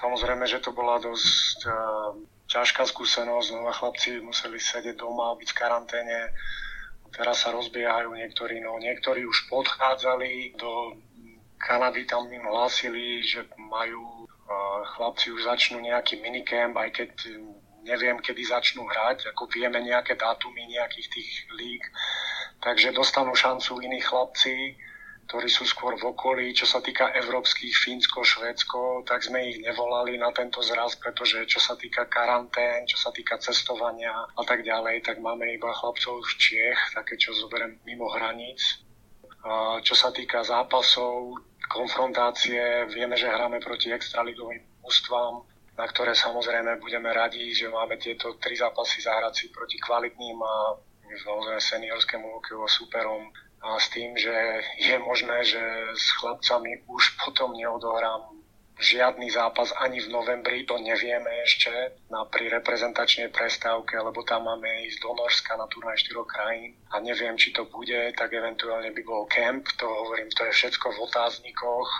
Samozrejme, že to bola dosť uh, ťažká skúsenosť. Znova chlapci museli sedieť doma, byť v karanténe. Teraz sa rozbiehajú niektorí, no niektorí už podchádzali do Kanady, tam im hlásili, že majú uh, chlapci už začnú nejaký minicamp, aj keď neviem, kedy začnú hrať, ako vieme nejaké dátumy nejakých tých líg, takže dostanú šancu iní chlapci, ktorí sú skôr v okolí. Čo sa týka európskych, Fínsko, Švédsko, tak sme ich nevolali na tento zraz, pretože čo sa týka karantén, čo sa týka cestovania a tak ďalej, tak máme iba chlapcov z Čiech, také, čo zoberiem mimo hraníc. Čo sa týka zápasov, konfrontácie, vieme, že hráme proti extraligovým ústvám, na ktoré samozrejme budeme radi, že máme tieto tri zápasy zahrať si proti kvalitným a samozrejme seniorskému hokeju superom a s tým, že je možné, že s chlapcami už potom neodohrám žiadny zápas ani v novembri, to nevieme ešte na, pri reprezentačnej prestávke, lebo tam máme ísť do Norska na turnaj štyroch krajín a neviem, či to bude, tak eventuálne by bol kemp, to hovorím, to je všetko v otáznikoch.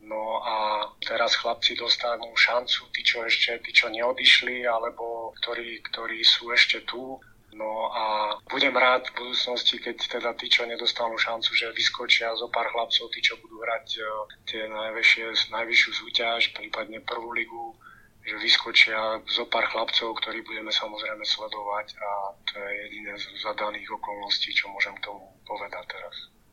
No a teraz chlapci dostanú šancu, tí, čo ešte, tí, čo neodišli, alebo ktorí, ktorí sú ešte tu, No a budem rád v budúcnosti, keď teda tí, čo nedostanú šancu, že vyskočia zo pár chlapcov, tí, čo budú hrať uh, tie najvyššie, najvyššiu súťaž, prípadne prvú ligu, že vyskočia zo pár chlapcov, ktorí budeme samozrejme sledovať a to je jediné z zadaných okolností, čo môžem tomu povedať teraz.